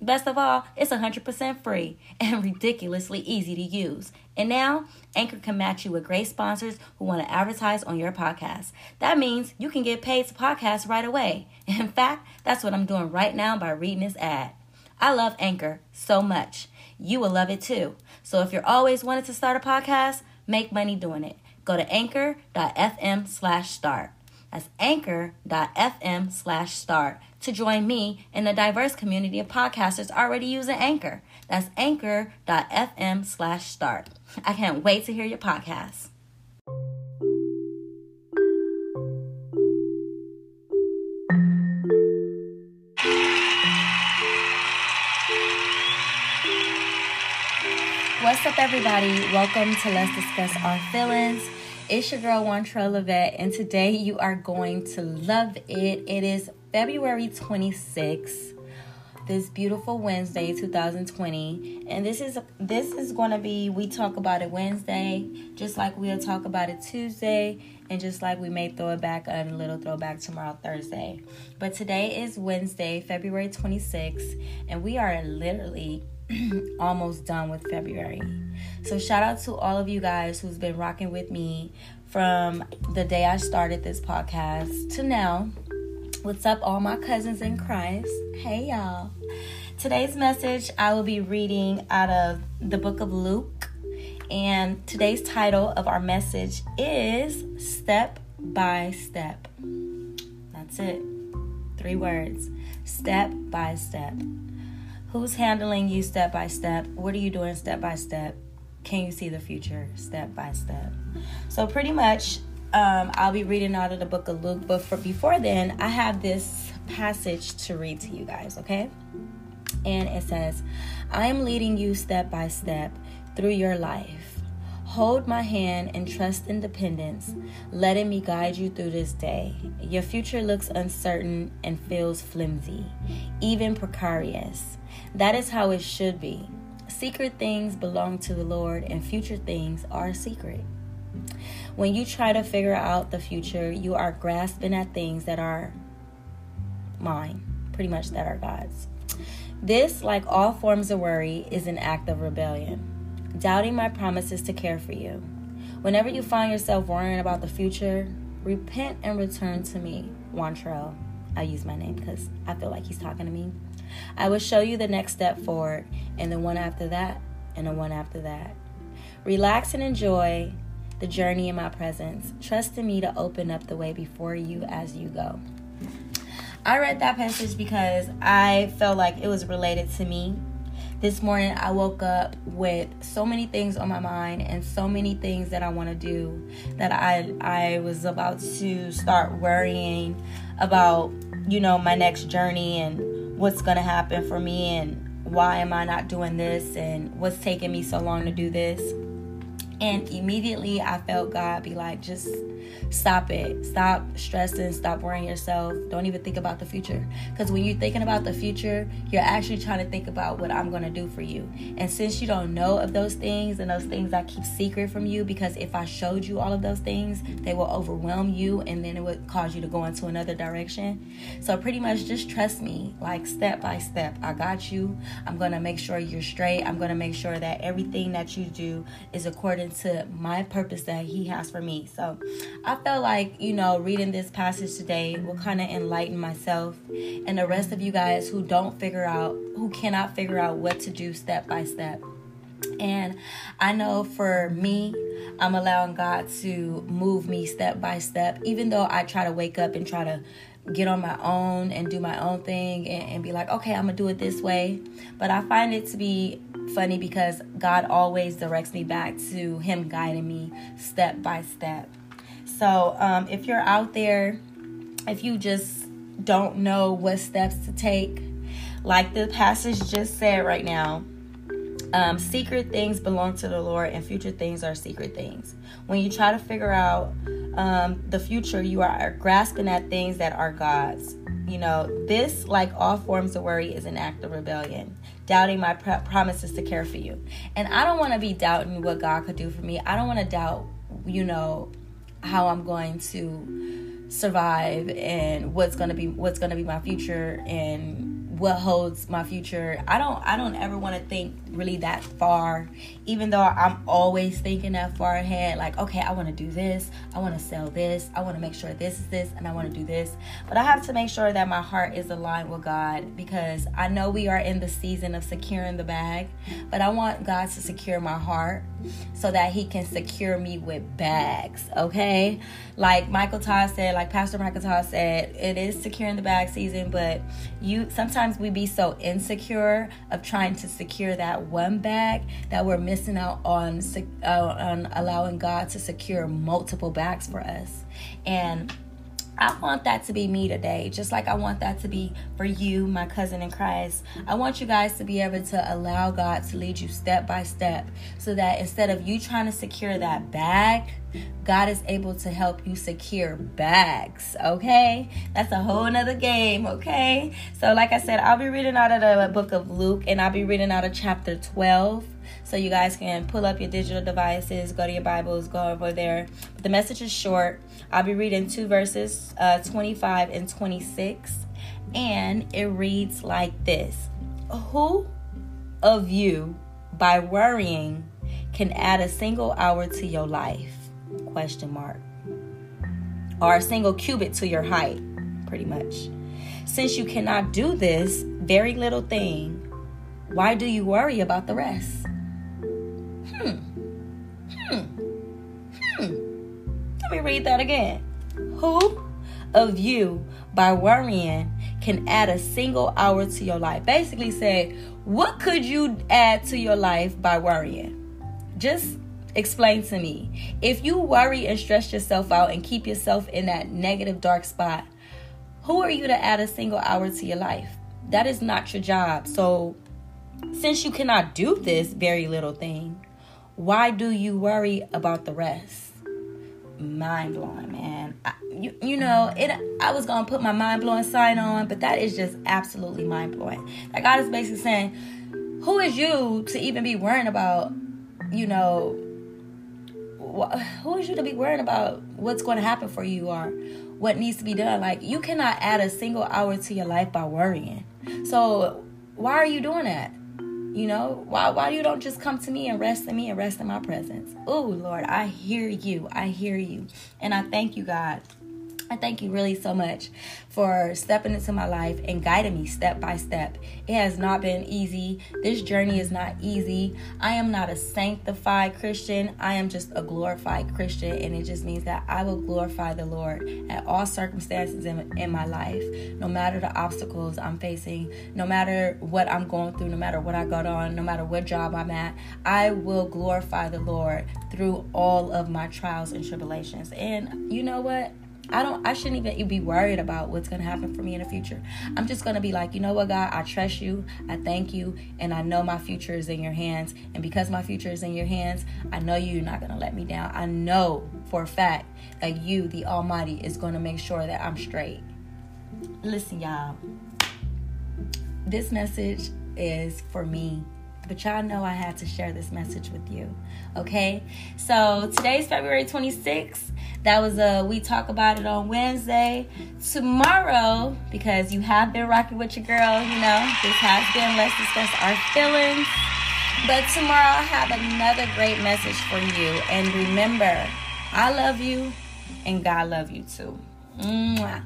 Best of all, it's 100% free and ridiculously easy to use. And now, Anchor can match you with great sponsors who want to advertise on your podcast. That means you can get paid to podcast right away. In fact, that's what I'm doing right now by reading this ad. I love Anchor so much. You will love it too. So if you're always wanting to start a podcast, make money doing it. Go to anchor.fm slash start. That's anchor.fm slash start to join me in the diverse community of podcasters already using Anchor. That's anchor.fm slash start. I can't wait to hear your podcast. What's up, everybody? Welcome to Let's Discuss Our Feelings. It's your girl, Wantrell Levette, and today you are going to love it. It is February 26th, this beautiful Wednesday, 2020. And this is this is gonna be we talk about it Wednesday, just like we'll talk about it Tuesday, and just like we may throw it back a little throwback tomorrow, Thursday. But today is Wednesday, February 26th, and we are literally almost done with February. So shout out to all of you guys who's been rocking with me from the day I started this podcast to now. What's up, all my cousins in Christ? Hey, y'all. Today's message I will be reading out of the book of Luke, and today's title of our message is Step by Step. That's it. Three words step by step. Who's handling you step by step? What are you doing step by step? Can you see the future step by step? So, pretty much, um, I'll be reading out of the book of Luke, but for before then, I have this passage to read to you guys, okay? And it says, I am leading you step by step through your life. Hold my hand and trust in dependence, letting me guide you through this day. Your future looks uncertain and feels flimsy, even precarious. That is how it should be. Secret things belong to the Lord, and future things are secret. When you try to figure out the future, you are grasping at things that are mine, pretty much that are God's. This, like all forms of worry, is an act of rebellion, doubting my promises to care for you. Whenever you find yourself worrying about the future, repent and return to me, Wantrell. I use my name because I feel like he's talking to me. I will show you the next step forward, and the one after that, and the one after that. Relax and enjoy the journey in my presence. Trust in me to open up the way before you as you go. I read that passage because I felt like it was related to me. This morning I woke up with so many things on my mind and so many things that I want to do that I I was about to start worrying about, you know, my next journey and what's going to happen for me and why am I not doing this and what's taking me so long to do this. And immediately I felt God be like, just stop it. Stop stressing. Stop worrying yourself. Don't even think about the future. Because when you're thinking about the future, you're actually trying to think about what I'm going to do for you. And since you don't know of those things and those things I keep secret from you, because if I showed you all of those things, they will overwhelm you and then it would cause you to go into another direction. So pretty much just trust me, like step by step. I got you. I'm going to make sure you're straight. I'm going to make sure that everything that you do is according to my purpose that He has for me. So I felt like, you know, reading this passage today will kind of enlighten myself and the rest of you guys who don't figure out, who cannot figure out what to do step by step. And I know for me, I'm allowing God to move me step by step, even though I try to wake up and try to get on my own and do my own thing and, and, be like, okay, I'm gonna do it this way. But I find it to be funny because God always directs me back to Him guiding me step by step. So um, if you're out there, if you just don't know what steps to take, like the passage just said right now, um, secret things belong to the Lord, and future things are secret things. When you try to figure out um, the future, you are grasping at things that are God's. You know, this, like all forms of worry, is an act of rebellion, doubting my pr- promises to care for you. And I don't want to be doubting what God could do for me. I don't want to doubt, you know, how I'm going to survive and what's going to be what's going to be my future and what holds my future. I don't I don't ever want to think really that far even though I'm always thinking that far ahead like okay, I want to do this, I want to sell this, I want to make sure this is this and I want to do this. But I have to make sure that my heart is aligned with God because I know we are in the season of securing the bag, but I want God to secure my heart so that he can secure me with bags, okay? Like Michael Todd said, like Pastor Michael Todd said, it is securing the bag season, but you sometimes we be so insecure of trying to secure that one bag that we're missing out on uh, on allowing God to secure multiple bags for us. And I want that to be me today, just like I want that to be for you, my cousin in Christ. I want you guys to be able to allow God to lead you step by step so that instead of you trying to secure that bag, God is able to help you secure bags. Okay, that's a whole nother game. Okay, so like I said, I'll be reading out of the book of Luke and I'll be reading out of chapter 12 so you guys can pull up your digital devices, go to your Bibles, go over there. But the message is short. I'll be reading two verses, uh, 25 and 26, and it reads like this Who of you, by worrying, can add a single hour to your life? Question mark. Or a single cubit to your height, pretty much. Since you cannot do this very little thing, why do you worry about the rest? Hmm. Hmm. Hmm. Let me read that again. Who of you, by worrying, can add a single hour to your life? Basically, say, what could you add to your life by worrying? Just explain to me. If you worry and stress yourself out and keep yourself in that negative, dark spot, who are you to add a single hour to your life? That is not your job. So, since you cannot do this very little thing, why do you worry about the rest? Mind blowing, man. I, you, you know, it. I was gonna put my mind blowing sign on, but that is just absolutely mind blowing. That God is basically saying, "Who is you to even be worrying about, you know, wh- who is you to be worrying about what's going to happen for you or what needs to be done? Like, you cannot add a single hour to your life by worrying. So, why are you doing that? You know, why why you don't just come to me and rest in me and rest in my presence? Oh Lord, I hear you. I hear you. And I thank you, God. I thank you really so much for stepping into my life and guiding me step by step. It has not been easy. This journey is not easy. I am not a sanctified Christian. I am just a glorified Christian. And it just means that I will glorify the Lord at all circumstances in, in my life, no matter the obstacles I'm facing, no matter what I'm going through, no matter what I got on, no matter what job I'm at. I will glorify the Lord through all of my trials and tribulations. And you know what? I don't I shouldn't even be worried about what's gonna happen for me in the future. I'm just gonna be like, you know what, God, I trust you, I thank you, and I know my future is in your hands. And because my future is in your hands, I know you're not gonna let me down. I know for a fact that you, the Almighty, is gonna make sure that I'm straight. Listen, y'all. This message is for me but y'all know I had to share this message with you. Okay? So today's February 26th. That was a we talk about it on Wednesday. Tomorrow, because you have been rocking with your girl, you know, this has been Let's Discuss Our Feelings. But tomorrow I have another great message for you. And remember, I love you and God love you too. Mwah.